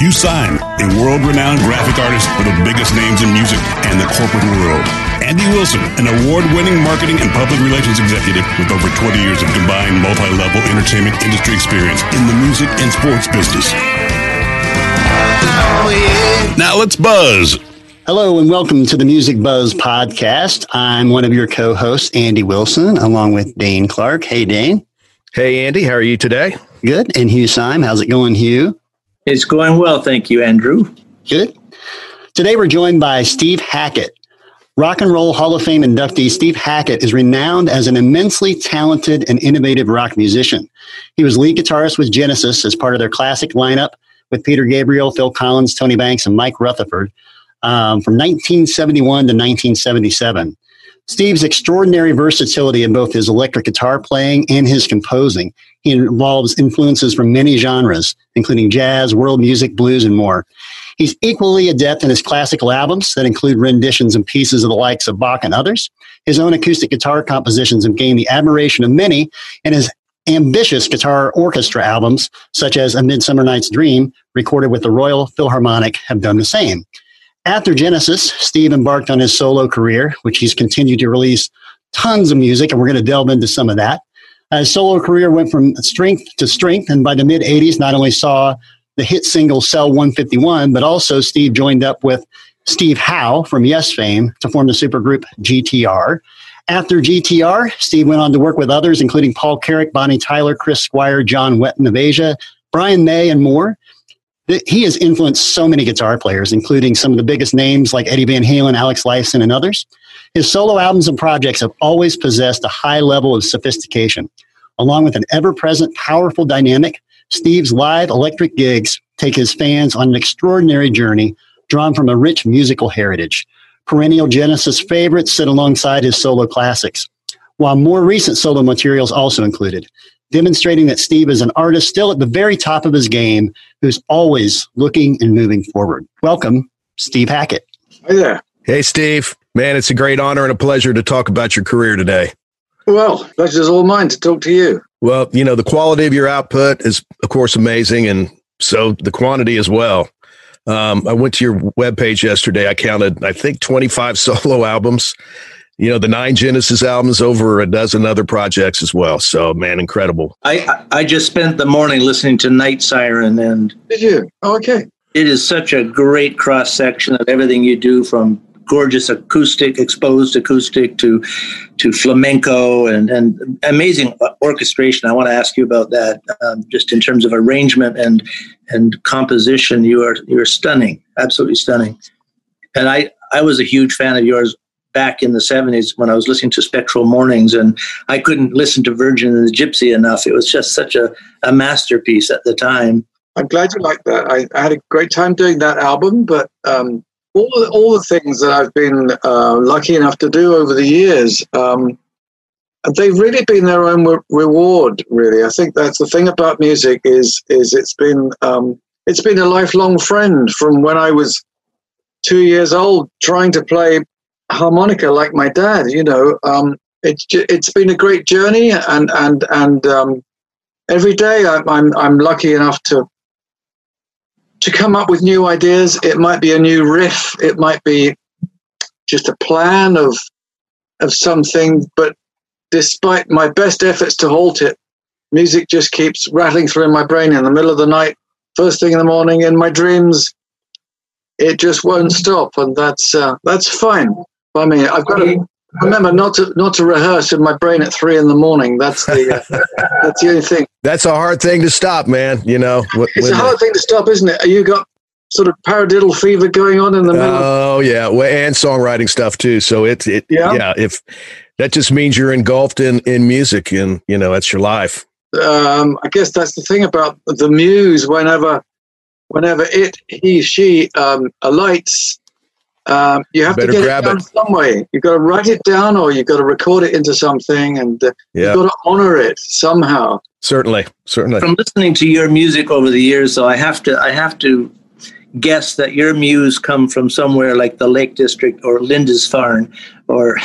Hugh Syme, a world-renowned graphic artist for the biggest names in music and the corporate world. Andy Wilson, an award-winning marketing and public relations executive with over 20 years of combined multi-level entertainment industry experience in the music and sports business. Now let's buzz. Hello and welcome to the Music Buzz podcast. I'm one of your co-hosts, Andy Wilson, along with Dane Clark. Hey, Dane. Hey, Andy. How are you today? Good. And Hugh Syme. How's it going, Hugh? It's going well. Thank you, Andrew. Good. Today we're joined by Steve Hackett. Rock and Roll Hall of Fame inductee Steve Hackett is renowned as an immensely talented and innovative rock musician. He was lead guitarist with Genesis as part of their classic lineup with Peter Gabriel, Phil Collins, Tony Banks, and Mike Rutherford um, from 1971 to 1977. Steve's extraordinary versatility in both his electric guitar playing and his composing. He involves influences from many genres, including jazz, world music, blues, and more. He's equally adept in his classical albums that include renditions and pieces of the likes of Bach and others. His own acoustic guitar compositions have gained the admiration of many, and his ambitious guitar orchestra albums, such as A Midsummer Night's Dream, recorded with the Royal Philharmonic, have done the same. After Genesis, Steve embarked on his solo career, which he's continued to release tons of music, and we're going to delve into some of that. Uh, his solo career went from strength to strength, and by the mid 80s, not only saw the hit single Cell 151, but also Steve joined up with Steve Howe from Yes fame to form the supergroup GTR. After GTR, Steve went on to work with others, including Paul Carrack, Bonnie Tyler, Chris Squire, John Wetton of Asia, Brian May, and more. He has influenced so many guitar players, including some of the biggest names like Eddie Van Halen, Alex Lifeson, and others. His solo albums and projects have always possessed a high level of sophistication, along with an ever present, powerful dynamic Steve's live electric gigs take his fans on an extraordinary journey drawn from a rich musical heritage. Perennial Genesis favorites sit alongside his solo classics, while more recent solo materials also included, demonstrating that Steve is an artist still at the very top of his game who's always looking and moving forward. Welcome, Steve Hackett. Hey there. Hey, Steve. Man, it's a great honor and a pleasure to talk about your career today. Well, pleasure's all mine to talk to you. Well, you know, the quality of your output is, of course, amazing, and so the quantity as well. Um, I went to your webpage yesterday. I counted, I think, 25 solo albums. You know, the nine Genesis albums, over a dozen other projects as well. So, man, incredible. I I just spent the morning listening to Night Siren, and Did you? Oh, okay. it is such a great cross section of everything you do from gorgeous acoustic, exposed acoustic to to flamenco and, and amazing orchestration. I want to ask you about that, um, just in terms of arrangement and and composition. You are you are stunning, absolutely stunning. And I I was a huge fan of yours back in the 70s when I was listening to Spectral Mornings, and I couldn't listen to Virgin and the Gypsy enough. It was just such a, a masterpiece at the time. I'm glad you like that. I, I had a great time doing that album, but um, all the, all the things that I've been uh, lucky enough to do over the years, um, they've really been their own re- reward. Really, I think that's the thing about music is is it's been um, it's been a lifelong friend from when I was two years old, trying to play harmonica like my dad. You know, um, it's it's been a great journey, and and and um, every day I'm, I'm I'm lucky enough to to come up with new ideas. It might be a new riff. It might be just a plan of of something. But despite my best efforts to halt it, music just keeps rattling through my brain in the middle of the night, first thing in the morning, in my dreams. It just won't stop, and that's uh, that's fine by mean, I've got to remember not to not to rehearse in my brain at three in the morning. That's the uh, that's the only thing. That's a hard thing to stop, man. You know, It's a hard thing to stop, isn't it? You got sort of paradiddle fever going on in the middle. Oh yeah, well, and songwriting stuff too. So it's it Yeah. yeah. If that just means you're engulfed in in music, and you know that's your life. um, I guess that's the thing about the muse. Whenever, whenever it, he, she um, alights, um, you have to Better get it grab down it. some way. You've got to write it down, or you've got to record it into something, and uh, Yeah, you've got to honor it somehow. certainly, certainly. From listening to your music over the years, though, I have to I have to guess that your muse come from somewhere like the Lake District or Lindisfarne or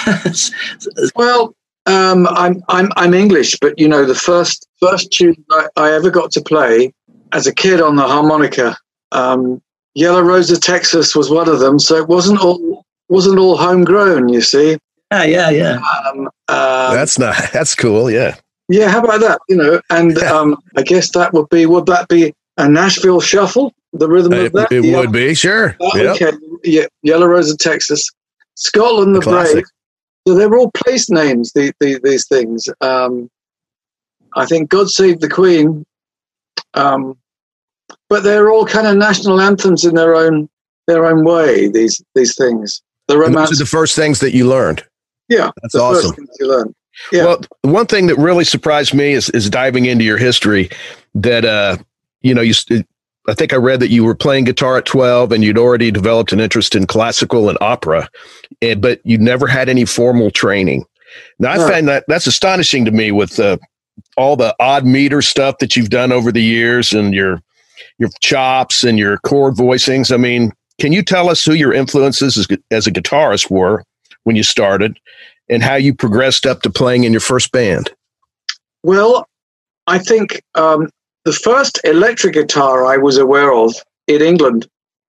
Well, um, I'm I'm I'm English, but you know the first first tune I, I ever got to play as a kid on the harmonica, um, Yellow Rose of Texas was one of them. So it wasn't all wasn't all homegrown. You see, yeah yeah yeah. um, um, that's not that's cool. Yeah, yeah. How about that? You know, and um, I guess that would be would that be a Nashville shuffle? The rhythm it, of that. it Yeah. would be sure. Oh, Yep. Okay, yeah, Yellow Rose of Texas, Scotland the Classic. Brave. So they were all place names. The, the, these things. Um, I think God Save the Queen, um, but they're all kind of national anthems in their own their own way. These these things. The And romance. those are the first things that you learned. yeah, That's the awesome. you learn. Yeah. Well, one thing that really surprised me is, is diving into your history that, uh, you know, you, I think I read that you were playing guitar at 12 and you'd already developed an interest in classical and opera, and, but you never had any formal training. Now, I No. find that that's astonishing to me with uh, all the odd meter stuff that you've done over the years and your, your chops and your chord voicings. I mean, can you tell us who your influences as, as a guitarist were when you started and how you progressed up to playing in your first band? Well, I think um, the first electric guitar I was aware of in England.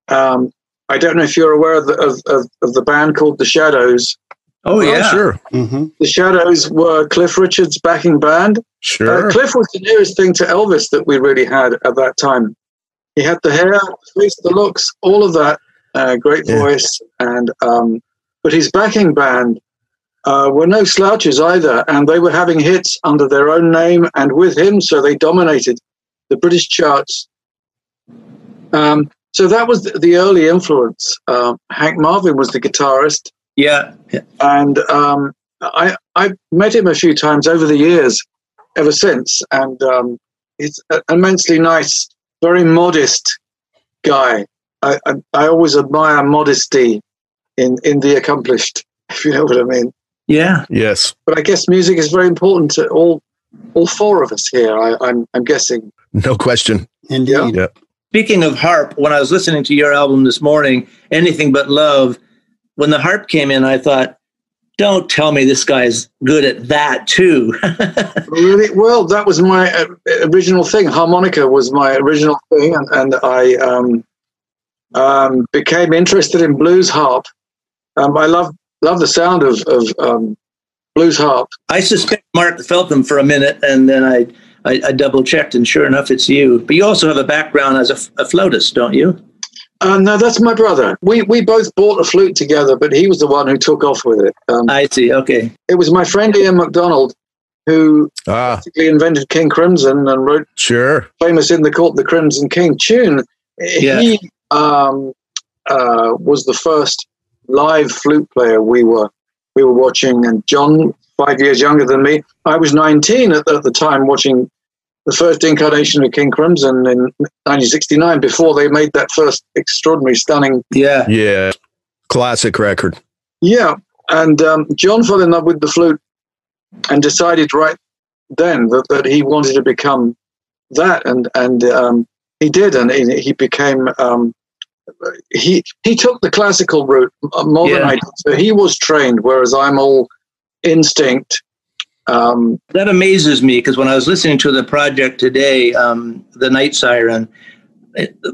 Um, I don't know if you're aware of the, of, of, of the band called the Shadows. Oh yeah. sure, hmm The Shadows were Cliff Richard's backing band. sure. Uh, Cliff was the nearest thing to Elvis that we really had at that time. He had the hair, the face, the looks, all of that. Uh, great Yeah. voice, and um, but his backing band uh, were no slouches either, and they were having hits under their own name and with him, so they dominated the British charts. Um, so that was the, the early influence. Um, Hank Marvin was the guitarist Yeah. and um, I I met him a few times over the years, ever since, and um, he's an immensely nice, very modest guy. I, I I always admire modesty in in the accomplished, if you know what I mean. Yeah. yes, But I guess music is very important to all all four of us here. I, I'm I'm guessing. no question. Indeed. Yeah. Speaking of harp, when I was listening to your album this morning, Anything But Love, when the harp came in, I thought, don't tell me this guy's good at that too. Really well. That was my uh, original thing. Harmonica was my original thing, and and I um, um, became interested in blues harp. Um, I love love the sound of of um, blues harp. I suspect Mark Feltham for a minute, and then I, I, I double checked, and sure enough, it's you. But you also have a background as a flautist, don't you? Uh, no, that's my brother. We we both bought a flute together, but he was the one who took off with it. Um, I see. Okay. it was my friend Ian MacDonald who Ah, basically invented King Crimson and wrote sure. famous in the court the Crimson King tune. Yeah. He um, uh, was the first live flute player we were we were watching, and John, five years younger than me, I was 19 at the, at the time watching the first incarnation of King Crimson in 1969 before they made that first extraordinary, stunning. Yeah. Yeah, classic record. Yeah, and um, John fell in love with the flute and decided right then that, that he wanted to become that, and and um, he did, and he, he became. Um, he he took the classical route more than I did. So he was trained, whereas I'm all instinct. Um, That amazes me because when I was listening to the project today, um, The Night Siren,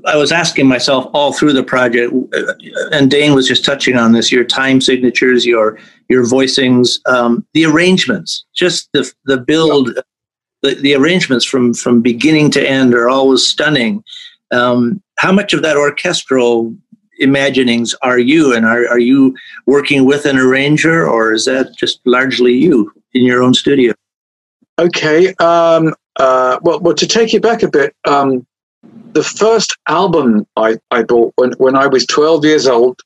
I was asking myself all through the project, uh, and Dane was just touching on this: your time signatures, your your voicings, um, the arrangements, just the the build, the, the arrangements from from beginning to end are always stunning. Um, how much of that orchestral imaginings are you, and are are you working with an arranger, or is that just largely you in your own studio? Okay. Um, uh, well, well, to take you back a bit, um, the first album I, I bought when, when I was 12 years old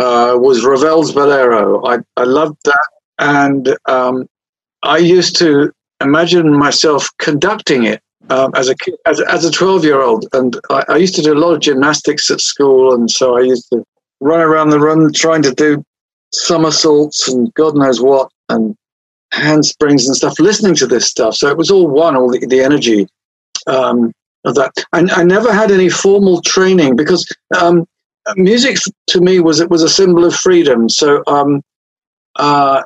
uh, was Ravel's Bolero. I, I loved that. And um, I used to imagine myself conducting it um, as a kid, as, as a 12 year old. And I, I, used to do a lot of gymnastics at school. And so I used to run around the room trying to do somersaults and God knows what, and handsprings and stuff, listening to this stuff. So it was all one, all the, the energy um, of that. And I never had any formal training because um, music to me was it was a symbol of freedom. So um, uh,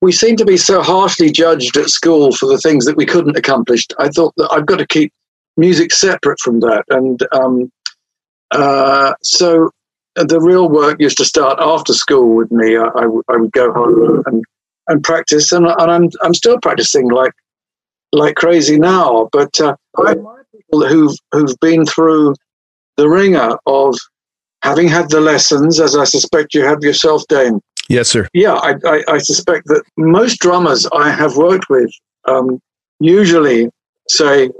we seem to be so harshly judged at school for the things that we couldn't accomplish. I thought that I've got to keep music separate from that, and um, uh, so the real work used to start after school with me. I, I, I would go home and, and practice, and, and, I'm I'm still practicing like like crazy now. But uh, I admire people who've who've been through the ringer of having had the lessons, as I suspect you have yourself, Dane. Yes, sir. Yeah, I, I, I suspect that most drummers I have worked with um, usually say,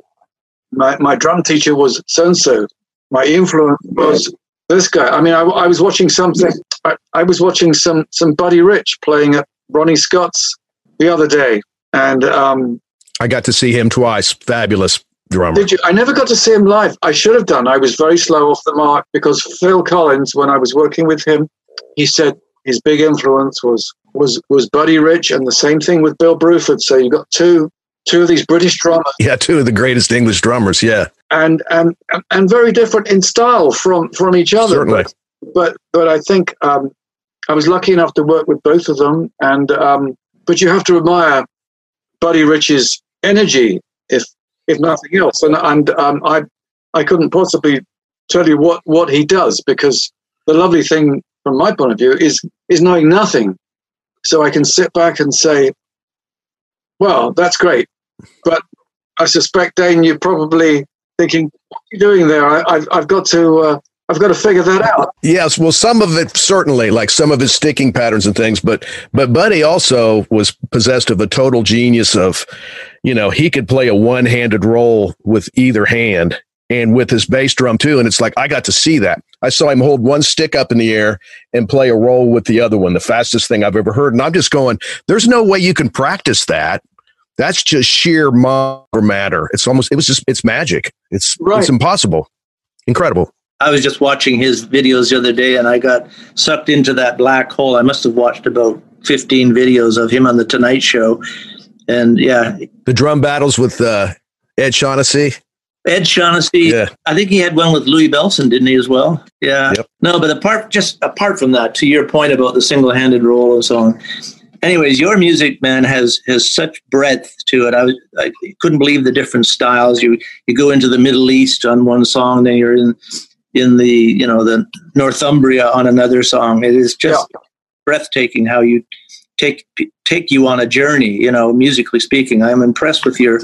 my, my drum teacher was so and so. My influence was this guy. I mean, I, I was watching something. I, I, was watching some some Buddy Rich playing at Ronnie Scott's the other day, and um, I got to see him twice. Fabulous drummer. Did you? I never got to see him live. I should have done. I was very slow off the mark because Phil Collins, when I was working with him, he said his big influence was was was Buddy Rich, and the same thing with Bill Bruford. So you got two two of these British drummers. Yeah, two of the greatest English drummers. Yeah, and and and very different in style from from each other. Certainly. But but, but I think um, I was lucky enough to work with both of them, and um, but you have to admire Buddy Rich's energy, if if nothing else. And and um, I I couldn't possibly tell you what what he does because the lovely thing from my point of view is is knowing nothing, so I can sit back and say, well, that's great, but I suspect Dane, you're probably thinking, what are you doing there? I, have I've got to. Uh, I've got to figure that out. Yes, well, some of it certainly, like some of his sticking patterns and things, but but Buddy also was possessed of a total genius of, you know, he could play a one-handed roll with either hand and with his bass drum too. And it's like I got to see that. I saw him hold one stick up in the air and play a roll with the other one, the fastest thing I've ever heard. And I'm just going, there's no way you can practice that. That's just sheer matter. It's almost it was just it's magic. It's right. it's impossible. Incredible. I was just watching his videos the other day and I got sucked into that black hole. I must have watched about 15 videos of him on the Tonight Show. And yeah. The drum battles with uh, Ed Shaughnessy. Ed Shaughnessy. Yeah. I think he had one with Louis Bellson, didn't he, as well? Yeah. Yep. No, but apart just apart from that, to your point about the single handed role and so on. Anyways, your music, man, has has such breadth to it. I, was, I couldn't believe the different styles. You you go into the Middle East on one song, then you're in in the you know the Northumbria on another song. It is just yeah. breathtaking how you take take you on a journey. You know, musically speaking, I'm impressed with your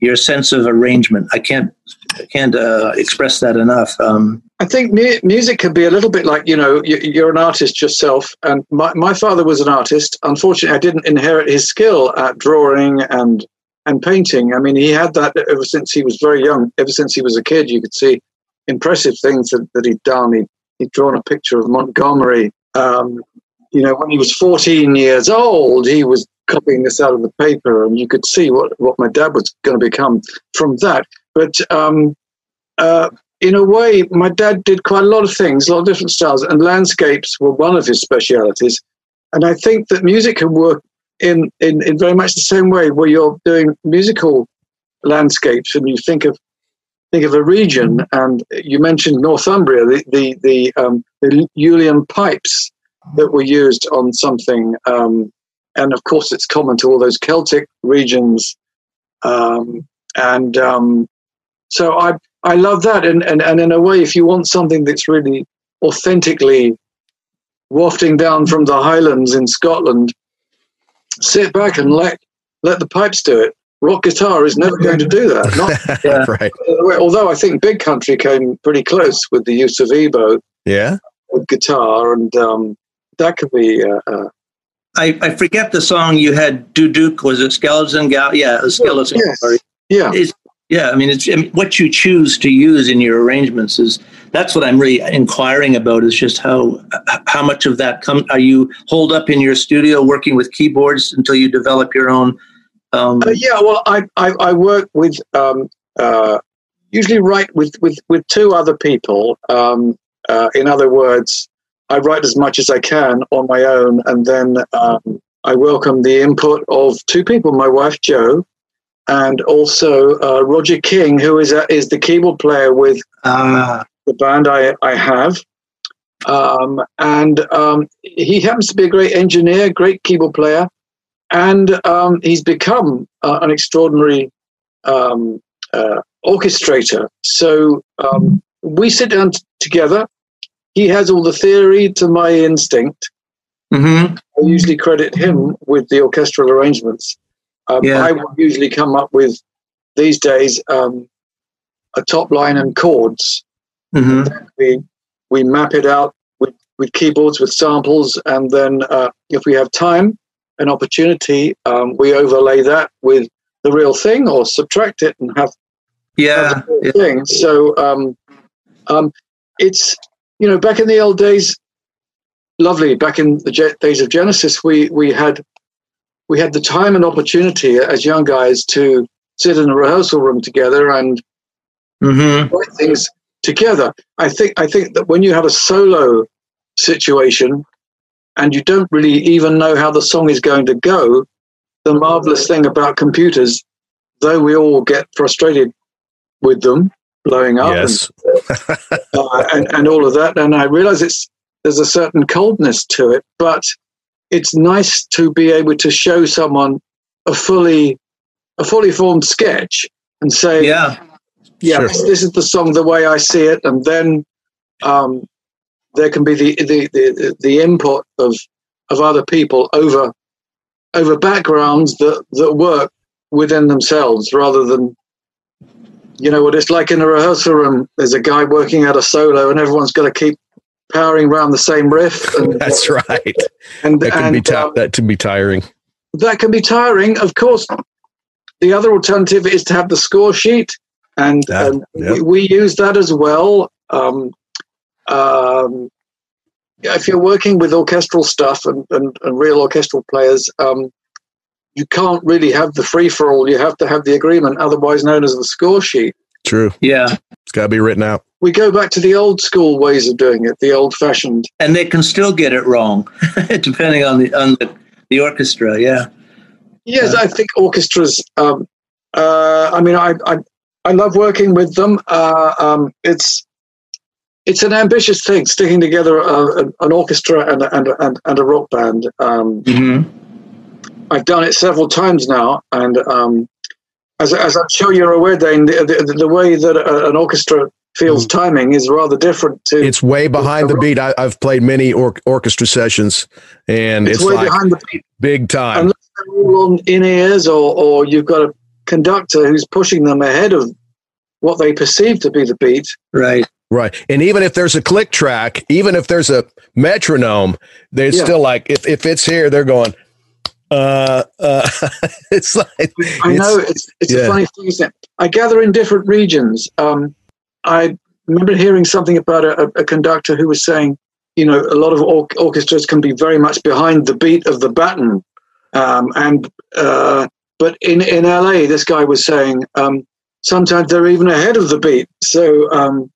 your sense of arrangement. I can't I can't uh, express that enough. Um, I think mu- music can be a little bit like you know you're an artist yourself, and my my father was an artist. Unfortunately, I didn't inherit his skill at drawing and and painting. I mean, he had that ever since he was very young. Ever since he was a kid, you could see impressive things that, that he'd done. He'd, he'd drawn a picture of Montgomery. Um, you know, when he was 14 years old, he was copying this out of the paper, and you could see what, what my dad was going to become from that. But um, uh, in a way, my dad did quite a lot of things, a lot of different styles, and landscapes were one of his specialities. And I think that music can work in, in, in very much the same way, where you're doing musical landscapes and you think of think of a region, and you mentioned Northumbria, the the the, um, the Uilleann pipes that were used on something, um, and of course it's common to all those Celtic regions, um, and um, so I I love that, and, and and in a way, if you want something that's really authentically wafting down from the Highlands in Scotland, sit back and let let the pipes do it rock guitar is never going to do that. Not, yeah. right. Although I think Big Country came pretty close with the use of EBow. Yeah. With guitar, and um, that could be. Uh, uh, I, I forget the song you had. Duduk was it Skeleton Gal? Yeah, it was Skeleton. Yes. Sorry. Yeah. It's Yeah, I mean, it's I mean, what you choose to use in your arrangements is that's what I'm really inquiring about. Is just how how much of that come are you hold up in your studio working with keyboards until you develop your own. Um, uh, yeah, well, I, I, I work with um, uh, usually write with with with two other people. Um, uh, in other words, I write as much as I can on my own, and then um, I welcome the input of two people: my wife Jo, and also uh, Roger King, who is a, is the keyboard player with uh, the band I I have. Um, and um, he happens to be a great engineer, great keyboard player, and um, he's become uh, an extraordinary um, uh, orchestrator. So um, we sit down t- together. He has all the theory to my instinct. Mm-hmm. I usually credit him with the orchestral arrangements. Um, yeah. I will usually come up with these days um, a top line and chords. Mm-hmm. We we map it out with, with keyboards with samples, and then uh, if we have time and opportunity, um, we overlay that with the real thing or subtract it and have yeah, yeah. thing. So um, um, it's you know back in the old days, lovely. Back in the days of Genesis, we we had we had the time and opportunity as young guys to sit in a rehearsal room together and mm-hmm. write things together. I think I think that when you have a solo situation and you don't really even know how the song is going to go, the marvelous thing about computers, though we all get frustrated with them blowing up yes. and, uh, and, and all of that, and I realize it's there's a certain coldness to it, but it's nice to be able to show someone a fully a fully formed sketch and say, yeah, yeah, sure. this, this, is the song the way I see it, and then um, there can be the, the the the input of of other people over over backgrounds that, that work within themselves rather than you know what it's like in a rehearsal room. There's a guy working out a solo and everyone's got to keep powering around the same riff and, that's right. and that can and, be t- um, that can be tiring. that can be tiring. Of course the other alternative is to have the score sheet and, and yep. we, we, use that as well. Um, um, if you're working with orchestral stuff and, and, and real orchestral players, um, you can't really have the free for all. You have to have the agreement, otherwise known as the score sheet. True. Yeah. It's got to be written out. We go back to the old school ways of doing it, the old fashioned. And they can still get it wrong, depending on the on the, the orchestra. Yeah. Yes, uh, I think orchestras. Um, uh, I mean, I, I I love working with them. Uh, um, it's it's an ambitious thing, sticking together a, an orchestra and, and, and, and a rock band. Um, mm-hmm. I've done it several times now, and um, as, as I'm sure you're aware, Dane, the, the, the way that a, an orchestra feels mm-hmm. timing is rather different to. It's way behind the beat. I, have played many or, orchestra sessions, and it's, it's way like behind the beat, big time. Unless they're all on in ears, or or you've got a conductor who's pushing them ahead of what they perceive to be the beat. Right. Right. And even if there's a click track, even if there's a metronome, they're yeah. still like, if, if it's here, they're going, uh, uh, it's like, I know it's, it's yeah. a funny thing, isn't it? I gather in different regions. Um, I remember hearing something about a, a, conductor who was saying, you know, a lot of or- orchestras can be very much behind the beat of the baton. Um, and, uh, but in, in LA, this guy was saying, um, sometimes they're even ahead of the beat. So, um,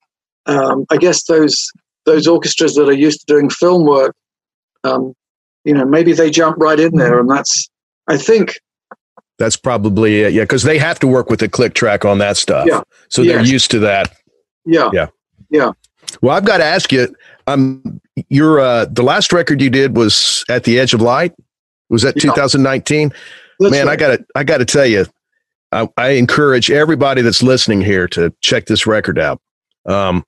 um, I guess those those orchestras that are used to doing film work, um, you know, maybe they jump right in there, and that's I think that's probably it. Yeah, because they have to work with the click track on that stuff. Yeah. So they're yes. used to that. Yeah. Yeah. Yeah. Well, I've got to ask you. Um, your uh, the last record you did was at the Edge of Light. Was that 2019? Man, right. I got to I got to tell you, I, I encourage everybody that's listening here to check this record out. Um,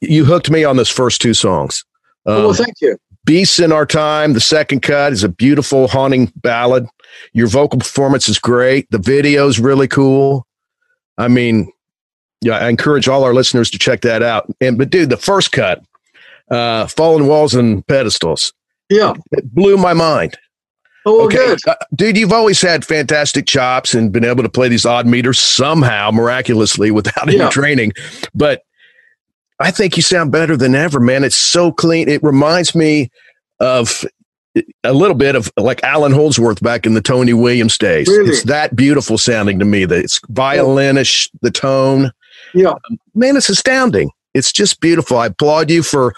you hooked me on those first two songs. Um, well, thank you. Beasts in Our Time, the second cut is a beautiful, haunting ballad. Your vocal performance is great. The video is really cool. I mean, yeah, I encourage all our listeners to check that out. And but dude, the first cut, uh, Fallen Walls and Pedestals. Yeah. It blew my mind. Oh, okay. good. Uh, dude, you've always had fantastic chops and been able to play these odd meters somehow, miraculously, without yeah. any training. But I think you sound better than ever, man. It's so clean. It reminds me of a little bit of like Allan Holdsworth back in the Tony Williams days. Really? It's that beautiful sounding to me. That it's violinish, the tone. Yeah, um, man, it's astounding. It's just beautiful. I applaud you for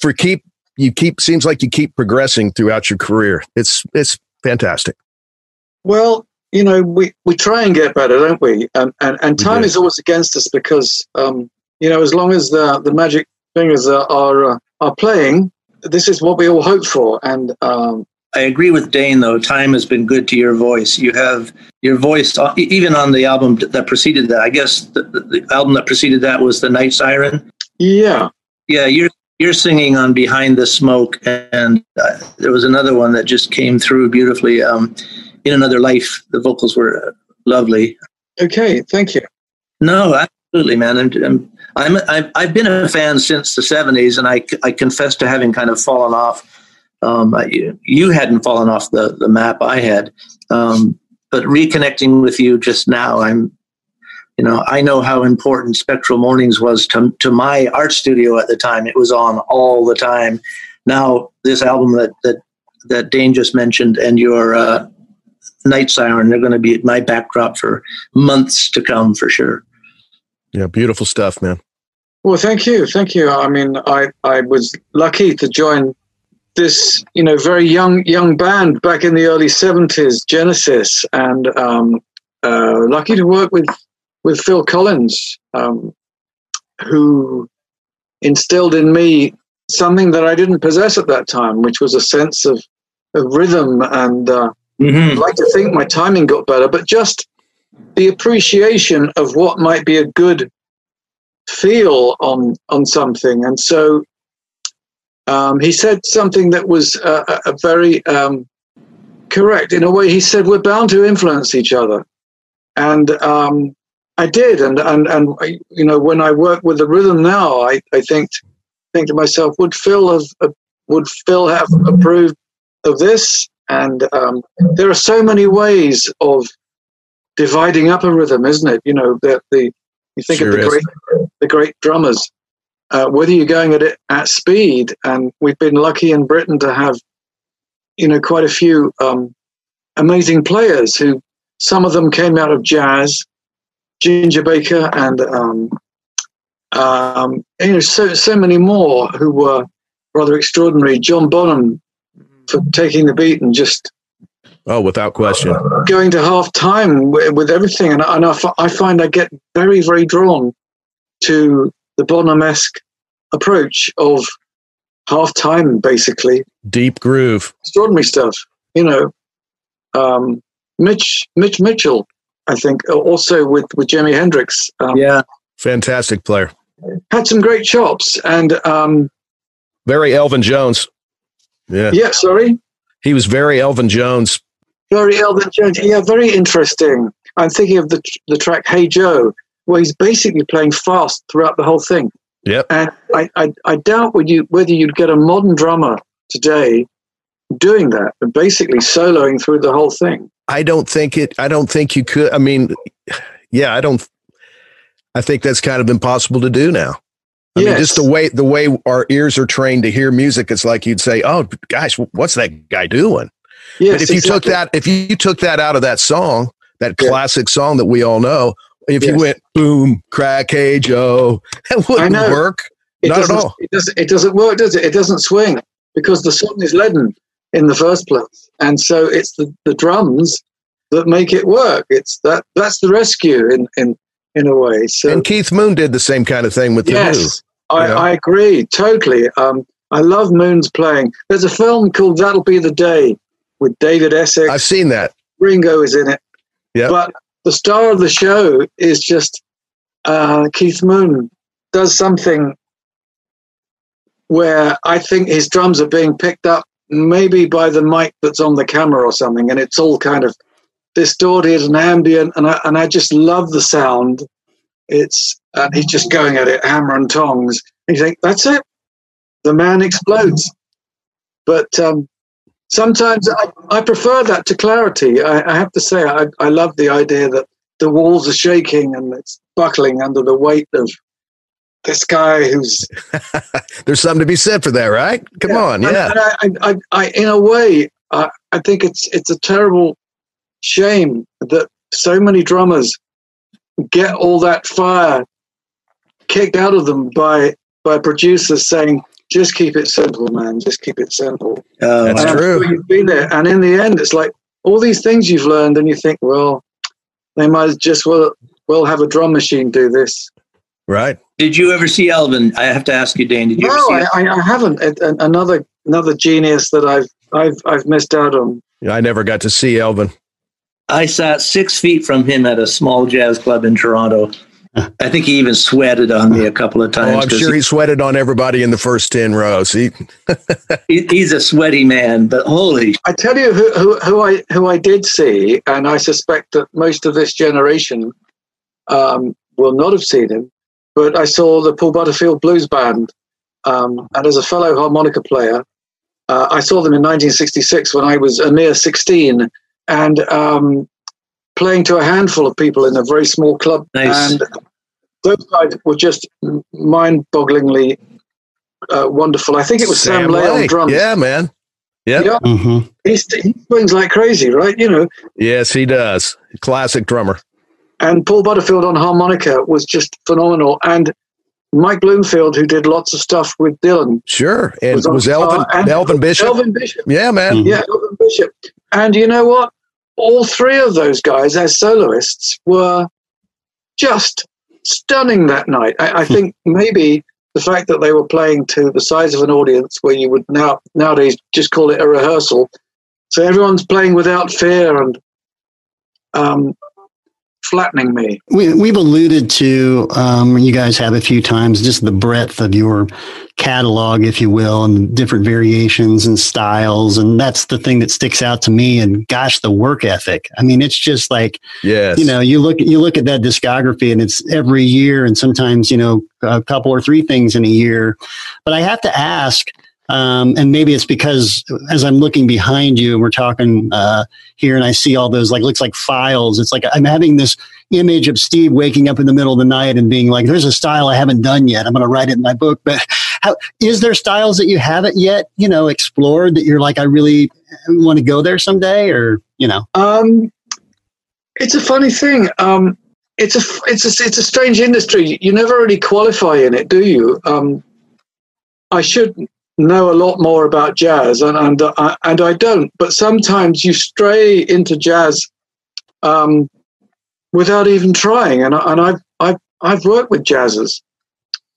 for keep you keep seems like you keep progressing throughout your career. It's it's fantastic. Well, you know, we, we try and get better, don't we? And and, and time is always against us because um, you know, as long as the the magic fingers are are, uh, are playing, this is what we all hope for. And um, I agree with Dane, though. Time has been good to your voice. You have your voice, uh, even on the album that preceded that. I guess the, the album that preceded that was the Night Siren. Yeah, yeah. You're you're singing on Behind the Smoke, and uh, there was another one that just came through beautifully. Um, in another life, the vocals were lovely. Okay, thank you. No, absolutely, man. I'm, I'm I'm, I've, I've been a fan since the 70s, and I, I confess to having kind of fallen off. Um, I, you hadn't fallen off the, the map, I had. Um, but reconnecting with you just now, I'm, you know, I know how important Spectral Mornings was to, to my art studio at the time. It was on all the time. Now, this album that, that, that Dane just mentioned and your uh, Night Siren, they're going to be my backdrop for months to come for sure. Yeah, beautiful stuff, man. Well, thank you, thank you. I mean, I I was lucky to join this, you know, very young young band back in the early seventies, Genesis, and um, uh, lucky to work with with Phil Collins, um, who instilled in me something that I didn't possess at that time, which was a sense of, of rhythm. And uh, mm-hmm. I'd like to think my timing got better, but just the appreciation of what might be a good feel on on something. And so um, he said something that was uh, a, a very um, correct in a way. He said we're bound to influence each other, and um, I did. And and and I, you know when I work with the rhythm now, I, I think think to myself, would Phil have uh, would Phil have approved of this? And um, there are so many ways of dividing up a rhythm, isn't it? You know, the, the you think sure of the is. great the great drummers. Uh, whether you're going at it at speed, and we've been lucky in Britain to have, you know, quite a few um, amazing players who some of them came out of jazz, Ginger Baker, and um, um, you know, so so many more who were rather extraordinary. John Bonham for taking the beat and just Oh, without question. Going to half time with, with everything. And, and I, f- I find I get very, very drawn to the Bonham-esque approach of half time, basically. Deep groove. Extraordinary stuff. You know, um, Mitch, Mitch Mitchell, I think, also with, with Jimi Hendrix. Um, yeah. Fantastic player. Had some great chops and. Um, very Elvin Jones. Yeah. Yeah, sorry. He was very Elvin Jones very Elvin Jones. Yeah, very interesting. I'm thinking of the the track "Hey Joe," where he's basically playing fast throughout the whole thing. Yep. And I, I, I doubt would you whether you'd get a modern drummer today doing that and basically soloing through the whole thing. I don't think it. I don't think you could. I mean, yeah, I don't. I think that's kind of impossible to do now. I yes. mean, just the way the way our ears are trained to hear music, it's like you'd say, "Oh, gosh, what's that guy doing?" Yes, but if you exactly. took that, if you took that out of that song, that classic song that we all know, if yes. you went boom, crack, hey Joe, that wouldn't work. It Not at all. It doesn't, it doesn't work, does it? It doesn't swing because the song is leaden in the first place, and so it's the, the drums that make it work. It's that that's the rescue in in in a way. So and Keith Moon did the same kind of thing with the yes, I, I agree totally. Um, I love Moon's playing. There's a film called That'll Be the Day with David Essex. I've seen that. Ringo is in it. Yeah. But the star of the show is just uh, Keith Moon does something where I think his drums are being picked up maybe by the mic that's on the camera or something, and it's all kind of distorted and ambient, and I, and I just love the sound. It's and he's just going at it hammer and tongs. And you think that's it, the man explodes. But um, sometimes I, I prefer that to clarity. I, I have to say, I, I love the idea that the walls are shaking and it's buckling under the weight of this guy who's. There's something to be said for that, right? Come Yeah, on, yeah. And, and I, I, I, in a way, I, I think it's it's a terrible shame that so many drummers get all that fire kicked out of them by by producers saying, "Just keep it simple, man. Just keep it simple." Oh, That's And true. sure You've been there, and in the end, it's like all these things you've learned, and you think, well, they might just well well have a drum machine do this. Right. Did you ever see Elvin? I have to ask you, Dane. Did you No, ever see I, I, I haven't. It- an- another another genius that I've I've I've missed out on. I never got to see Elvin. I sat six feet from him at a small jazz club in Toronto. I think he even sweated on me a couple of Oh, times. I'm sure he sweated on everybody in the first 10 rows. He, he, he's a sweaty man, but holy, I tell you who, who, who I who I did see, and I suspect that most of this generation um, will not have seen him. But I saw the Paul Butterfield Blues Band, um, and as a fellow harmonica player, uh, I saw them in 1966 when I was a mere 16, and um, playing to a handful of people in a very small club. Nice. And those guys were just mind-bogglingly uh, wonderful. I think it was Sam, Lay on drums. Yeah, man. Yep. Yeah. hmm He, he swings like crazy, right? You know, Yes, he does. Classic drummer. and Paul Butterfield on harmonica was just phenomenal. And Mike Bloomfield, who did lots of stuff with Dylan, Sure. And Was was Elvin, and- Elvin Bishop? Elvin Bishop, Yeah, man. Mhm. yeah, Elvin Bishop. And you know what? All three of those guys, as soloists, were just stunning that night. I, I think maybe the fact that they were playing to the size of an audience, where you would now nowadays just call it a rehearsal, so everyone's playing without fear and um, flattening me. We, we've alluded to, um, you guys have a few times, just the breadth of your catalog, if you will, and different variations and styles. And that's the thing that sticks out to me. And gosh, the work ethic. I mean, it's just like, Yes. you know, you look, you look at that discography and it's every year and sometimes, you know, a couple or three things in a year. But I have to ask, um, and maybe it's because as I'm looking behind you and we're talking uh, here and I see all those like looks like files. It's like I'm having this image of Steve waking up in the middle of the night and being like, "There's a style I haven't done yet. I'm going to write it in my book." But how is there styles that you haven't yet, you know, explored that you're like, I really want to go there someday, or you know? Um, it's a funny thing. Um, it's a it's a it's a strange industry. You never really qualify in it, do you? Um, I should know a lot more about jazz, and and uh, and I don't. But sometimes you stray into jazz um, without even trying. And I- and I've I've I've worked with jazzers.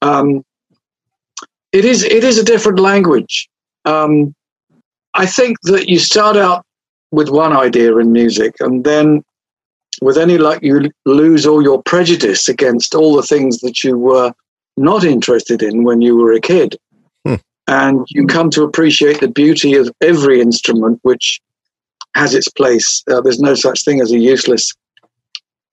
Um, it is it is a different language. Um, I think that you start out with one idea in music, and then with any luck, you lose all your prejudice against all the things that you were not interested in when you were a kid. And you come to appreciate the beauty of every instrument, which has its place. Uh, there's no such thing as a useless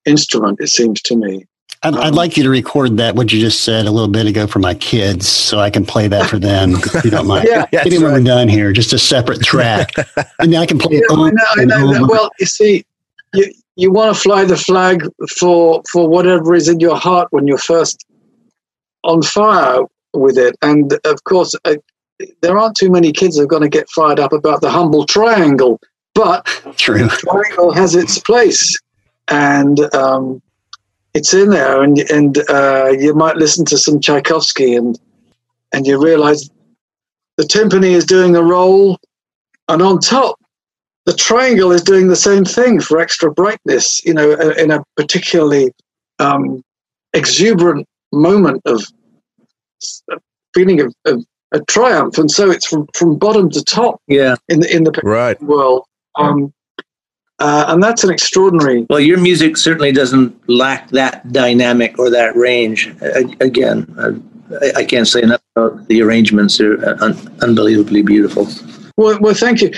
instrument, it seems to me. I'd, I'd like you to record that what you just said a little bit ago for my kids, so I can play that for them. if you don't mind. Yeah. That's Maybe when right. we're done here, just a separate track, and then I can play it. I know, I know that. Well, you see, you, you want to fly the flag for for whatever is in your heart when you're first on fire with it, and of course, uh, there aren't too many kids who are going to get fired up about the humble triangle, but True. triangle has its place, and um, it's in there, and and uh, you might listen to some Tchaikovsky, and and you realize the timpani is doing a roll, and on top, the triangle is doing the same thing for extra brightness. You know, in a particularly um, exuberant moment of s- feeling of, of a triumph, and so it's from, from bottom to top yeah. in the in the Right. world. Um, uh, and that's an extraordinary. Well, your music certainly doesn't lack that dynamic or that range. A- Again, I, I can't say enough about the arrangements; are uh, un- unbelievably beautiful. Well, well thank you.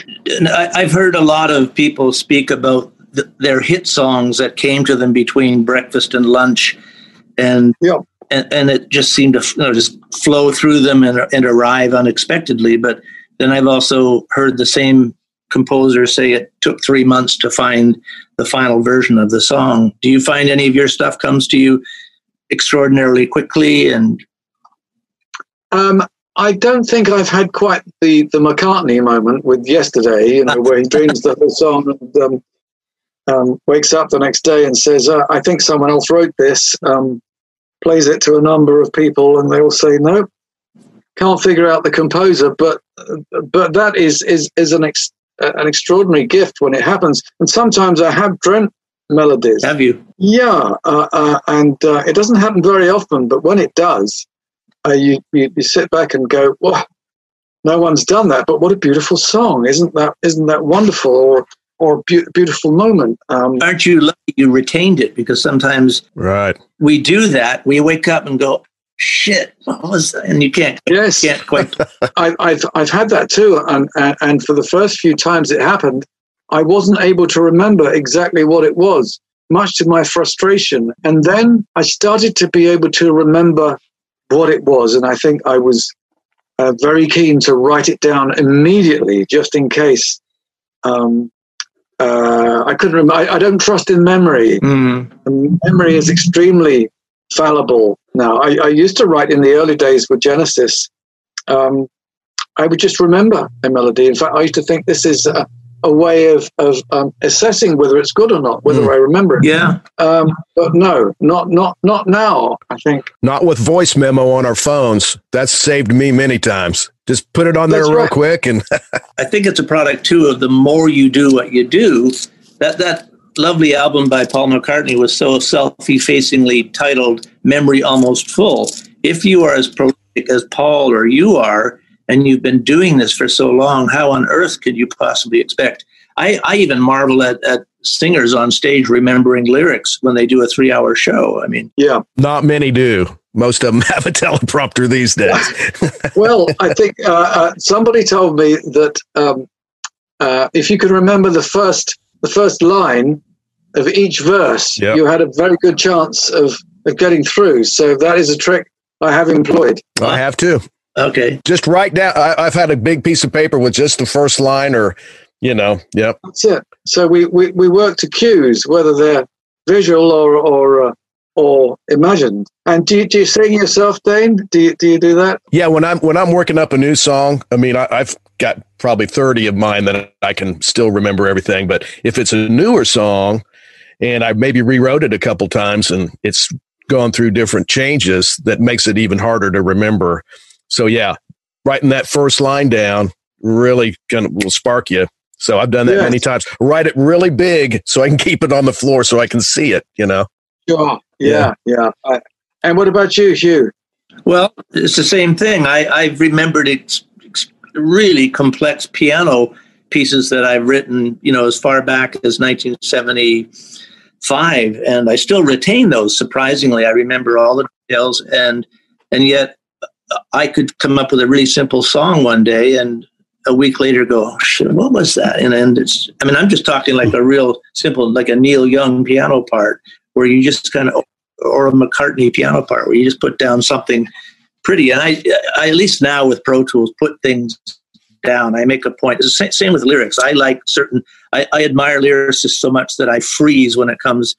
I, I've heard a lot of people speak about th- their hit songs that came to them between breakfast and lunch, and Yeah. And, and it just seemed to you know, just flow through them and, and arrive unexpectedly. But then I've also heard the same composer say it took three months to find the final version of the song. Do you find any of your stuff comes to you extraordinarily quickly? And um, I don't think I've had quite the, the McCartney moment with yesterday, you know, where he dreams the whole song and um, um, wakes up the next day and says, uh, I think someone else wrote this, um, plays it to a number of people, and they all say, no, can't figure out the composer. But but that is is is an ex, an extraordinary gift when it happens. And sometimes I have dreamt melodies. Have you? Yeah, uh, uh, and uh, it doesn't happen very often, but when it does, uh, you, you, you sit back and go, "Well, no one's done that." But what a beautiful song! Isn't that isn't that wonderful? Or or be- beautiful moment. Um, Aren't you lucky you retained it? Because sometimes right we do that. We wake up and go, shit, what was that? And you can't, yes. can't quite. I, have I've had that too. And, and, and for the first few times it happened, I wasn't able to remember exactly what it was, much to my frustration. And then I started to be able to remember what it was. And I think I was uh, very keen to write it down immediately, just in case. Um, uh, I couldn't remember. I, I, don't trust in memory. Mm. Memory is extremely fallible now. I, I, used to write in the early days with Genesis. Um, I would just remember a melody. In fact, I used to think this is a, a way of, of um, assessing whether it's good or not, whether mm. I remember it. Yeah. Um, but no, not not not now. I think not with voice memo on our phones. That's saved me many times. Just put it on That's there real right. quick, and I think it's a product too of the more you do what you do. That that lovely album by Paul McCartney was so self-effacingly titled "Memory Almost Full." If you are as prolific as Paul or you are, and you've been doing this for so long, how on earth could you possibly expect? I, I even marvel at, at singers on stage remembering lyrics when they do a three hour show. I mean, yeah, not many do. Most of them have a teleprompter these days. well, I think uh, uh, somebody told me that um, uh, if you can remember the first the first line of each verse, yep. you had a very good chance of, of getting through. So that is a trick I have employed. I have too. Okay. Just write down. I, I've had a big piece of paper with just the first line, or you know, yep. That's it. So we we, we work to cues, whether they're visual or or uh, or imagined. And do you, do you sing yourself, Dane? Do you, do you do that? Yeah, when I'm when I'm working up a new song, I mean, I, I've got probably thirty of mine that I can still remember everything. But if it's a newer song, and I maybe rewrote it a couple times, and it's gone through different changes, that makes it even harder to remember so yeah, writing that first line down really gonna will spark you. So I've done that many times. Write it really big so I can keep it on the floor so I can see it. You know. Sure. Yeah. Yeah. yeah. and what about you, Hugh? Well, it's the same thing. I I've remembered it really complex piano pieces that I've written, you know, as far back as 1975, and I still retain those. Surprisingly, I remember all the details, and and yet I could come up with a really simple song one day and a week later go, oh, shit, what was that? And, and it's, I mean, I'm just talking like a real simple, like a Neil Young piano part where you just kind of, or a McCartney piano part where you just put down something pretty. And I, I at least now with Pro Tools, put things down. I make a point. It's the same with lyrics. I like certain, I, I admire lyricists so much that I freeze when it comes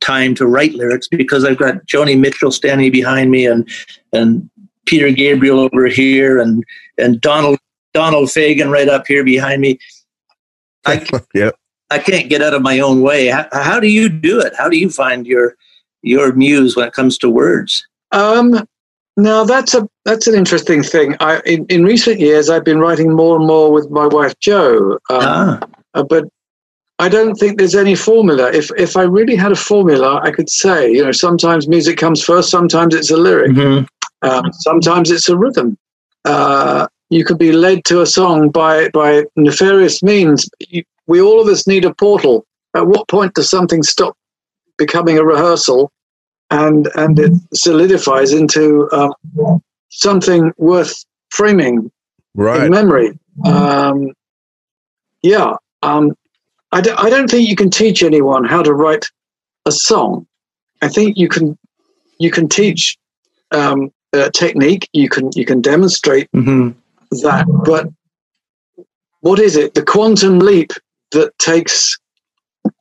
time to write lyrics because I've got Joni Mitchell standing behind me and, and Peter Gabriel over here and and Donald Donald Fagen right up here behind me. I yeah. I can't get out of my own way. How, how, do you do it? How do you find your your muse when it comes to words? Um, now that's a that's an interesting thing. I in, in recent years I've been writing more and more with my wife Jo. Um, ah. Uh, but I don't think there's any formula. If if I really had a formula, I could say, you know, sometimes music comes first, sometimes it's a lyric. Mm-hmm. Um, sometimes it's a rhythm. Uh, you could be led to a song by by nefarious means. we all of us need a portal. At what point does something stop becoming a rehearsal, and and it solidifies into um, something worth framing right. in memory? Um, yeah, um, I, d- I don't think you can teach anyone how to write a song. I think you can you can teach um, technique. You can you can demonstrate mm-hmm. that, but what is it? The quantum leap that takes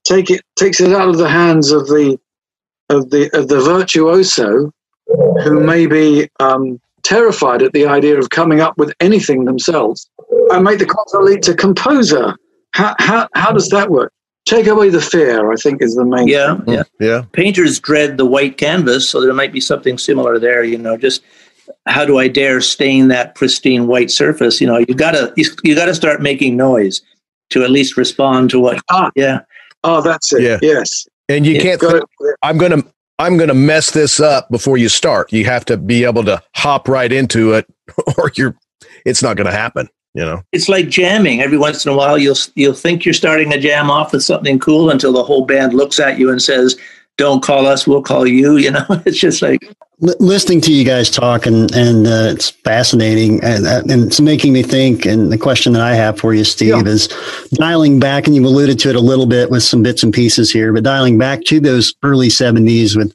take it takes it out of the hands of the of the of the virtuoso who may be um, terrified at the idea of coming up with anything themselves and make the quantum leap to composer. How, how, how does that work? Take away the fear, I think, is the main Yeah, thing. yeah. Yeah. Painters dread the white canvas, so there might be something similar there. You know, just how do I dare stain that pristine white surface? You know, you gotta you, you gotta start making noise to at least respond to what. Ah. Yeah, Oh, that's it. Yeah. Yes. And you Yeah, can't Got think. I'm going to I'm going to mess this up before you start. You have to be able to hop right into it or you're it's not going to happen, you know. it's like jamming. Every once in a while, you'll you'll think you're starting a jam off with something cool until the whole band looks at you and says, "Don't call us, we'll call you." You know, it's just like L- listening to you guys talk and and uh, it's fascinating and, uh, and it's making me think and the question that i have for you steve Yeah. is dialing back and you've alluded to it a little bit with some bits and pieces here but dialing back to those early 70s with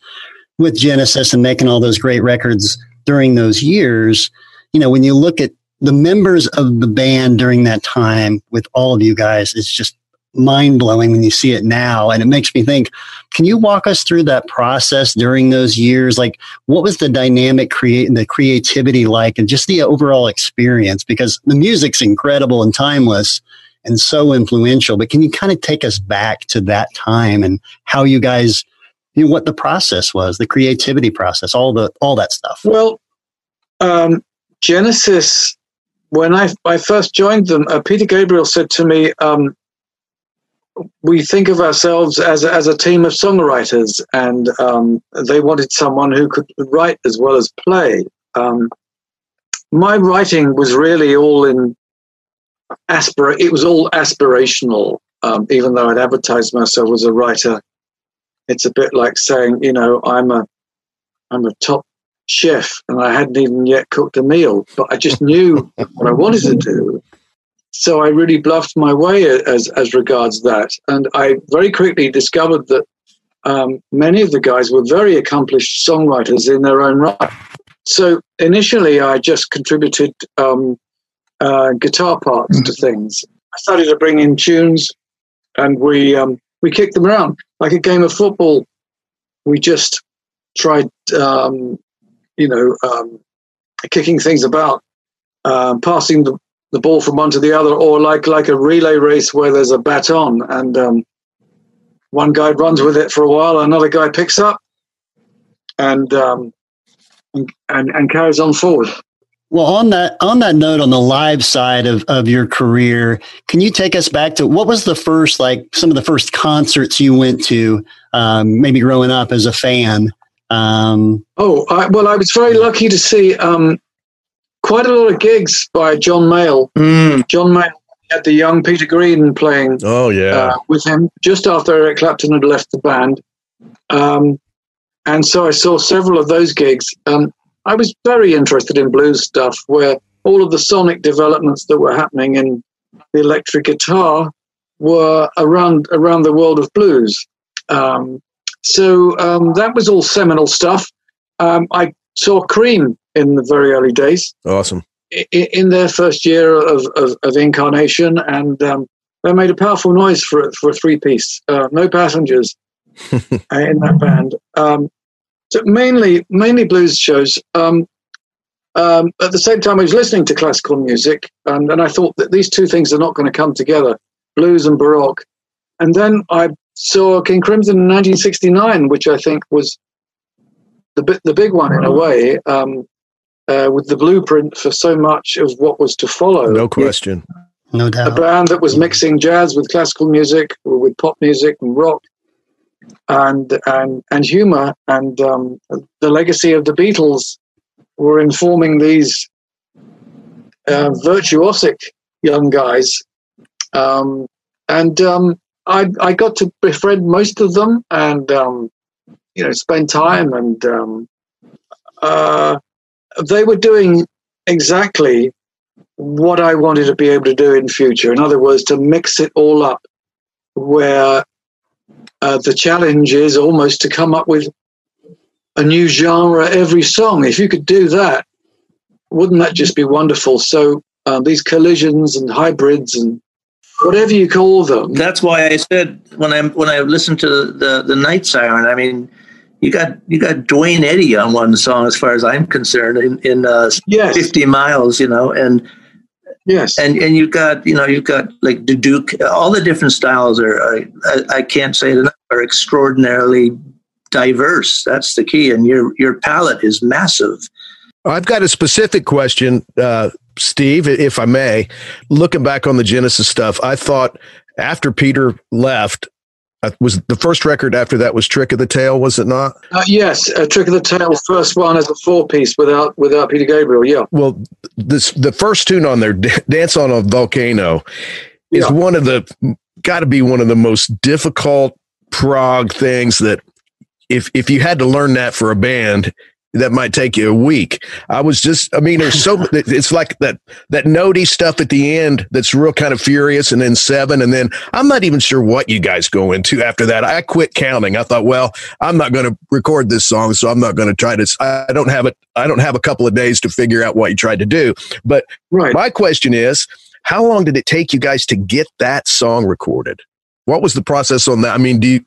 with genesis and making all those great records during those years you know when you look at the members of the band during that time with all of you guys it's just mind blowing when you see it now and it makes me think can you walk us through that process during those years? Like what was the dynamic create the creativity like and just the overall experience? Because the music's incredible and timeless and so influential but can you kind of take us back to that time and how you guys you know, what the process was the creativity process all the all that stuff? Well, um, Genesis, when I, I first joined them, uh, Peter Gabriel said to me, um, we think of ourselves as a, as a team of songwriters, and um, they wanted someone who could write as well as play. Um, my writing was really all in aspir. It was all aspirational, um, even though I'd advertised myself as a writer. It's a bit like saying, you know, I'm a I'm a top chef and I hadn't even yet cooked a meal, but I just knew what I wanted to do. So I really bluffed my way as as regards that, and I very quickly discovered that um, many of the guys were very accomplished songwriters in their own right. So initially, I just contributed um, uh, guitar parts to things. I started to bring in tunes, and we um, we kicked them around like a game of football. We just tried, um, you know, um, kicking things about, um, passing the, the ball from one to the other, or like like a relay race where there's a baton and um, one guy runs with it for a while, another guy picks up, and um, and, and and carries on forward. Well, on that on that note, on the live side of, of your career, can you take us back to what was the first like some of the first concerts you went to, um, maybe growing up as a fan? Um, Oh, I, well, I was very lucky to see um, quite a lot of gigs by John Mayall. mm, John Mayall had the young Peter Green playing Oh yeah. uh, with him just after Eric Clapton had left the band. Um, and so I saw several of those gigs. Um, I was very interested in blues stuff where all of the sonic developments that were happening in the electric guitar were around around the world of blues. Um, so um, that was all seminal stuff. Um, I saw Cream in the very early days awesome. i- in their first year of, of, of incarnation, and um, they made a powerful noise for for a three piece. Uh, no passengers uh, in that band. Um, so mainly mainly blues shows. Um, um, at the same time, I was listening to classical music, and, and I thought that these two things are not going to come together, blues and baroque. And then I saw King Crimson in 1969, which I think was the the big one in a way. Um, uh, with the blueprint for so much of what was to follow. No question. no doubt. A band that was mixing jazz with classical music, or with pop music and rock, and and and humor, and um, the legacy of the Beatles were informing these uh, virtuosic young guys, um, and um, I I got to befriend most of them, and um, you know spend time, and um, uh, they were doing exactly what I wanted to be able to do in future. In other words, to mix it all up, where uh, the challenge is almost to come up with a new genre every song. If you could do that, wouldn't that just be wonderful? So um, these collisions and hybrids and whatever you call them. That's why I said when I when I listened to the the Night Siren, I mean, you got you got Duane Eddy on one song, as far as I'm concerned, in in uh, yes. 50 miles, you know, and yes, and and you've got you know you've got like the Duke, all the different styles are, are I, I can't say it enough, are extraordinarily diverse. That's the key, and your your palette is massive. I've got a specific question, uh, Steve, if I may. Looking back on the Genesis stuff, I thought after Peter left, was the first record after that was Trick of the Tail, was it not? Uh, yes, uh, Trick of the Tail, first one as a four piece without without Peter Gabriel. Yeah. Well, this the first tune on there, "Dance on a Volcano," is Yeah. one of the got to be one of the most difficult prog things that if if you had to learn that for a band that might take you a week i was just i mean there's so it's like that that notey stuff at the end that's real kind of furious and then seven and then i'm not even sure what you guys go into after that i quit counting i thought well i'm not going to record this song so i'm not going to try to i don't have it i don't have a couple of days to figure out what you tried to do but Right. my question is, how long did it take you guys to get that song recorded? What was the process on that? I mean, do you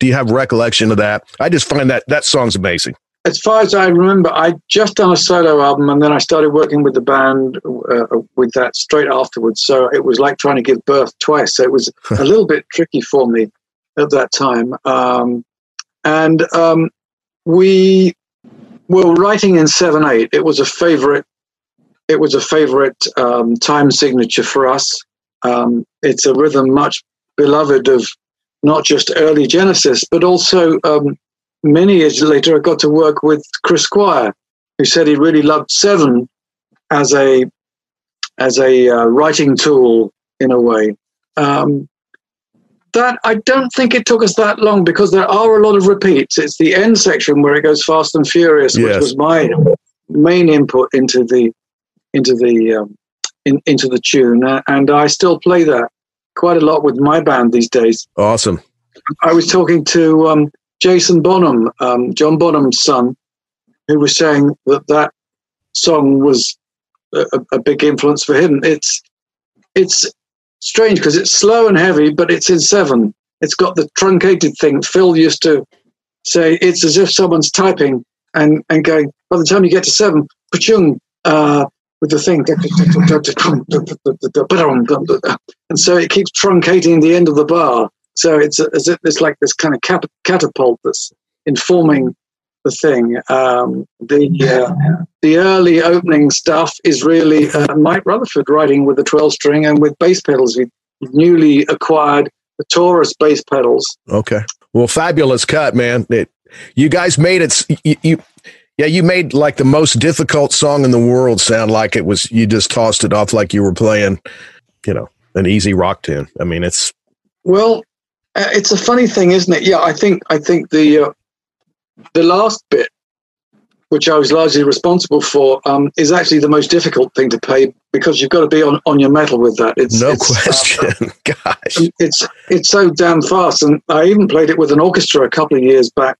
do you have recollection of that? I just find that that song's amazing. As far as I remember, I'd just done a solo album, and then I started working with the band uh, with that straight afterwards. So it was like trying to give birth twice. So it was a little bit tricky for me at that time. Um, and um, we were writing in seven eight. It was a favorite. It was a favorite um, time signature for us. Um, it's a rhythm much beloved of not just early Genesis, but also um, many years later, I got to work with Chris Squire, who said he really loved Seven as a as a uh, writing tool in a way. Um, that I don't think it took us that long because there are a lot of repeats. It's the end section where it goes fast and furious, which was my main input into the into the um, in, into the tune, uh, and I still play that quite a lot with my band these days. Awesome. I was talking to um, Jason Bonham, um, John Bonham's son, who was saying that that song was a, a- big influence for him. It's it's strange because it's slow and heavy, but it's in seven. It's got the truncated thing. Phil used to say it's as if someone's typing and, and going, by the time you get to seven, pachung, uh, with the thing. And so it keeps truncating the end of the bar. So it's as if it's like this kind of cap- catapult that's informing the thing. Um, the uh, the early opening stuff is really uh, Mike Rutherford writing with the 12 string and with bass pedals. We newly acquired the Taurus bass pedals. Okay. Well, fabulous cut, man. It, you guys made it. You, you, yeah, you made like the most difficult song in the world sound like it was. You just tossed it off like you were playing, you know, an easy rock tune. I mean, it's Well, uh, it's a funny thing, isn't it? Yeah, I think I think the uh, the last bit, which I was largely responsible for, um, is actually the most difficult thing to play because you've got to be on, on your mettle with that. It's no it's, uh, question. Gosh. it's it's so damn fast, and I even played it with an orchestra a couple of years back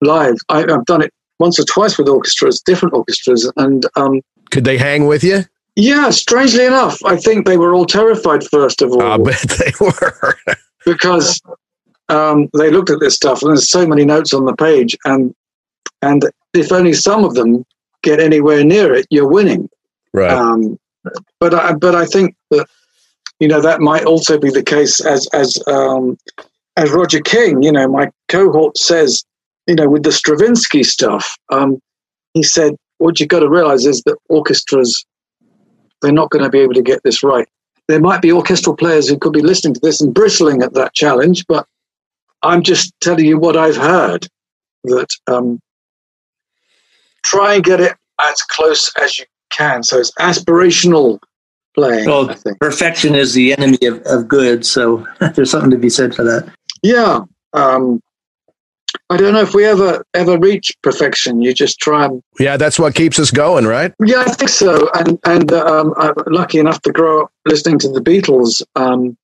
live. I, I've done it once or twice with orchestras, different orchestras, and um, Could they hang with you? yeah, strangely enough, I think they were all terrified first of all I bet they were. Because um, they looked at this stuff and there's so many notes on the page, and and if only some of them get anywhere near it, you're winning. right. Um, but I, but I think that you know that might also be the case as as um, as Roger King, you know, my cohort says, you know, with the Stravinsky stuff, um, he said, what you've got to realize is that orchestras they're not going to be able to get this right. There might be orchestral players who could be listening to this and bristling at that challenge, but I'm just telling you what I've heard. That um, try and get it as close as you can. So it's aspirational playing. Well, perfection is the enemy of, of good. So there's something to be said for that. Yeah. Um, I don't know if we ever ever reach perfection. You just try and yeah, that's what keeps us going, right? yeah, I think so. And and um, I'm lucky enough to grow up listening to the Beatles um,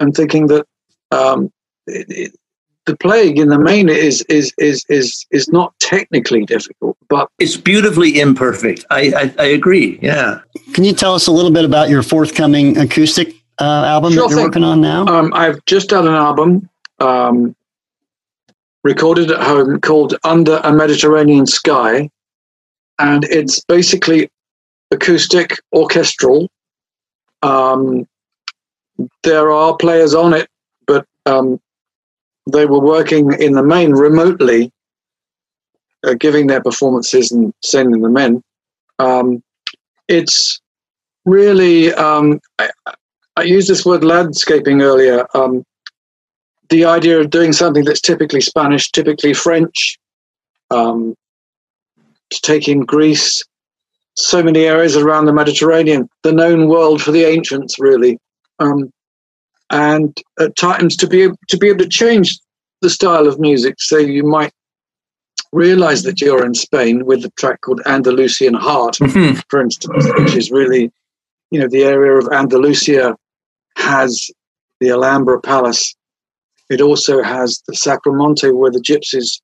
and thinking that um, it, it, the playing in the main is is is is is not technically difficult, but it's beautifully imperfect. I I, I agree. Yeah. Can you tell us a little bit about your forthcoming acoustic uh, album sure that you're thing. working on now? Um, I've just done an album um, recorded at home called Under a Mediterranean Sky, and it's basically acoustic orchestral. Um, there are players on it, but um, they were working in the main remotely, uh, giving their performances and sending them in. Um, it's really, um, I, I, used this word landscaping earlier. The idea of doing something that's typically Spanish, typically French, um, to take in Greece, so many areas around the Mediterranean, the known world for the ancients, really. Um, and at times to be able, to be able to change the style of music, so you might realize that you're in Spain with a track called Andalusian Heart, mm-hmm. for instance, which is really, you know, the area of Andalusia has the Alhambra Palace. It also has the Sacromonte, where the gypsies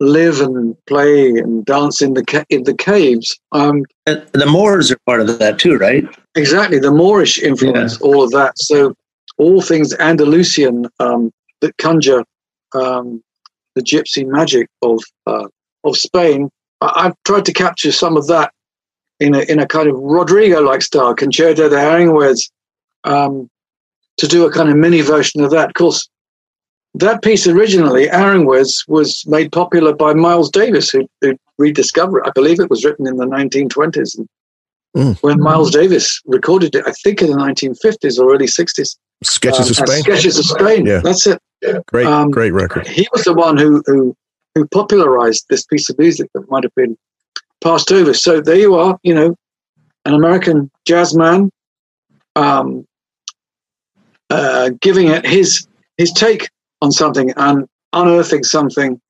live and play and dance in the ca- in the caves. Um, and the Moors are part of that too, right? Exactly, the Moorish influence, yeah. all of that. So all things Andalusian um, that conjure um, the gypsy magic of uh, of Spain. I- have tried to capture some of that in a in a kind of Rodrigo-like style, Concerto de Aranjuez, um, to do a kind of mini version of that. Of course, that piece originally, Aranjuez, was made popular by Miles Davis, who, who rediscovered it. I believe it was written in the 1920s. And mm. When Miles Davis recorded it, I think in the 1950s or early 60s. Sketches um, of Spain. Sketches of Spain. Yeah. That's it. Great, um, great record. He was the one who, who who popularized this piece of music that might have been passed over. So there you are, you know, an American jazz man um, uh, giving it his his take on something and unearthing something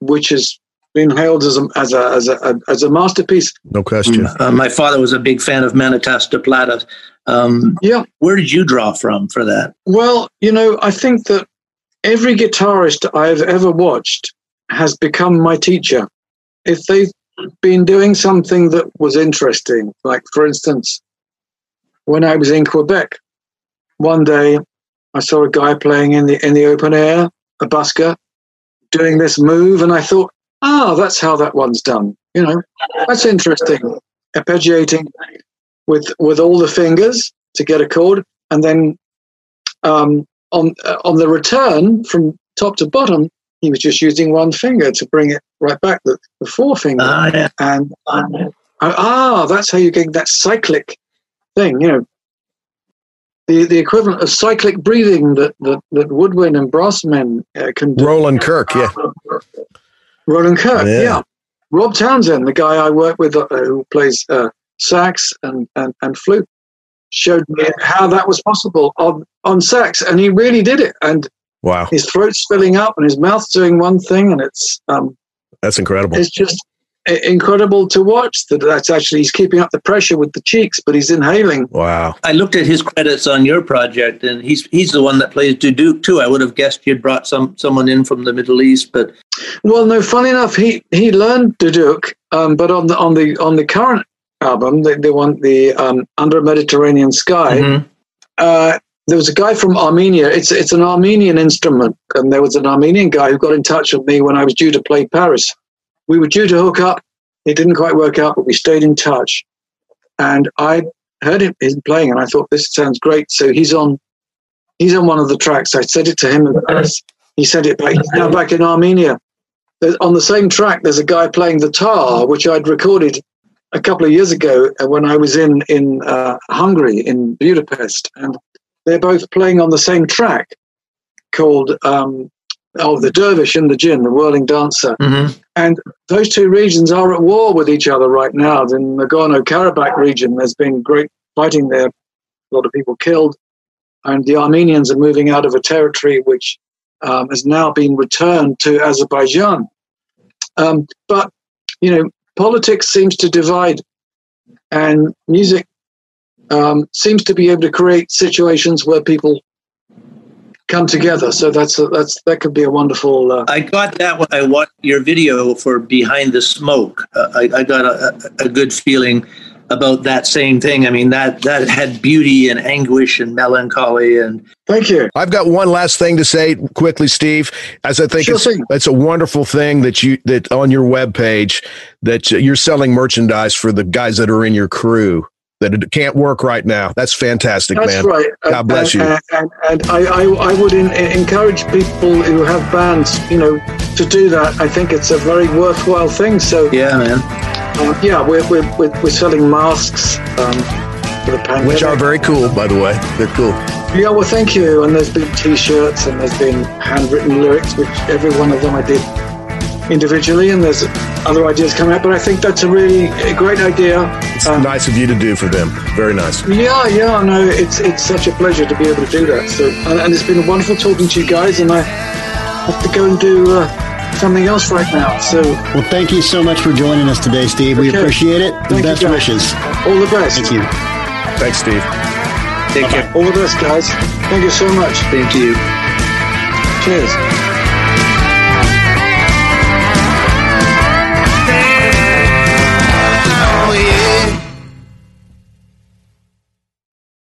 which has been hailed as a, as a, as a, as a masterpiece. No question. Uh, my father was a big fan of Manitas de Plata. Um, yeah. Where did you draw from for that? Well, you know, I think that every guitarist I've ever watched has become my teacher. If they've been doing something that was interesting, like for instance, when I was in Quebec, one day I saw a guy playing in the in the open air, a busker, doing this move, and I thought, ah, oh, that's how that one's done. You know, that's interesting. Arpeggiating with with all the fingers to get a chord, and then um, on uh, on the return from top to bottom, he was just using one finger to bring it right back, the, the forefinger, ah, yeah. and um, ah, that's how you get that cyclic thing. You know, the, the equivalent of cyclic breathing that, that, that woodwind and brass men uh, can do. Roland Kirk, yeah. Roland Kirk, yeah. yeah. Rob Townsend, the guy I work with uh, who plays uh, sax and, and, and flute, showed me how that was possible on, on sax, and he really did it. And wow, his throat's filling up and his mouth's doing one thing, and it's um, that's incredible. It's just incredible to watch that that's actually he's keeping up the pressure with the cheeks but he's inhaling wow i looked at his credits on your project and he's he's the one that plays duduk too i would have guessed you'd brought some someone in from the middle east but well no funny enough he he learned duduk um, but on the on the on the current album they, they want the um, under a mediterranean sky mm-hmm. uh, there was a guy from Armenia. It's it's an Armenian instrument, and there was an Armenian guy who got in touch with me when I was due to play Paris we were due to hook up. It didn't quite work out, but we stayed in touch. And I heard him, playing, and I thought this sounds great. So he's on he's on one of the tracks. I said it to him. And he said it back. He's now back in Armenia. On the same track, there's a guy playing the tar, which I'd recorded a couple of years ago when I was in in uh, Hungary, in Budapest, and they're both playing on the same track called um, oh, the dervish and the jinn, the whirling dancer. Mm-hmm. And those two regions are at war with each other right now. In the Nagorno Karabakh region, there's been great fighting there, a lot of people killed. And the Armenians are moving out of a territory which um, has now been returned to Azerbaijan. Um, but, you know, politics seems to divide, and music um, seems to be able to create situations where people come together. So that's a, that's that could be a wonderful. Uh, I got that when I watched your video for Behind the Smoke. Uh, I, I, got a, a, good feeling about that same thing. I mean that that had beauty and anguish and melancholy and. Thank you. I've got one last thing to say quickly, Steve. As I think sure it's, it's, a wonderful thing that you that on your web page that you're selling merchandise for the guys that are in your crew that it can't work right now. That's fantastic, man. That's man. right. God bless and, you. And, and, I, I, I would in, encourage people who have bands, you know, to do that. I think it's a very worthwhile thing. So yeah, man. Uh, yeah, we're, we're, we're, we're, selling masks um, for the pandemic. Which are very cool, by the way. They're cool. Yeah, well, thank you. And there's been T-shirts and there's been handwritten lyrics, which every one of them I did individually, and there's other ideas coming up. But I think that's a really a great idea. It's um, nice of you to do for them. Very nice. Yeah, yeah. No, it's it's such a pleasure to be able to do that. So, and, and it's been wonderful talking to you guys. And I have to go and do. Uh, something else right now. So, well, thank you so much for joining us today, Steve. Okay. We appreciate it. The best wishes. All the best. Thank you. Thanks, Steve. Take care. All the best, guys. Thank you so much. Thank you. Cheers.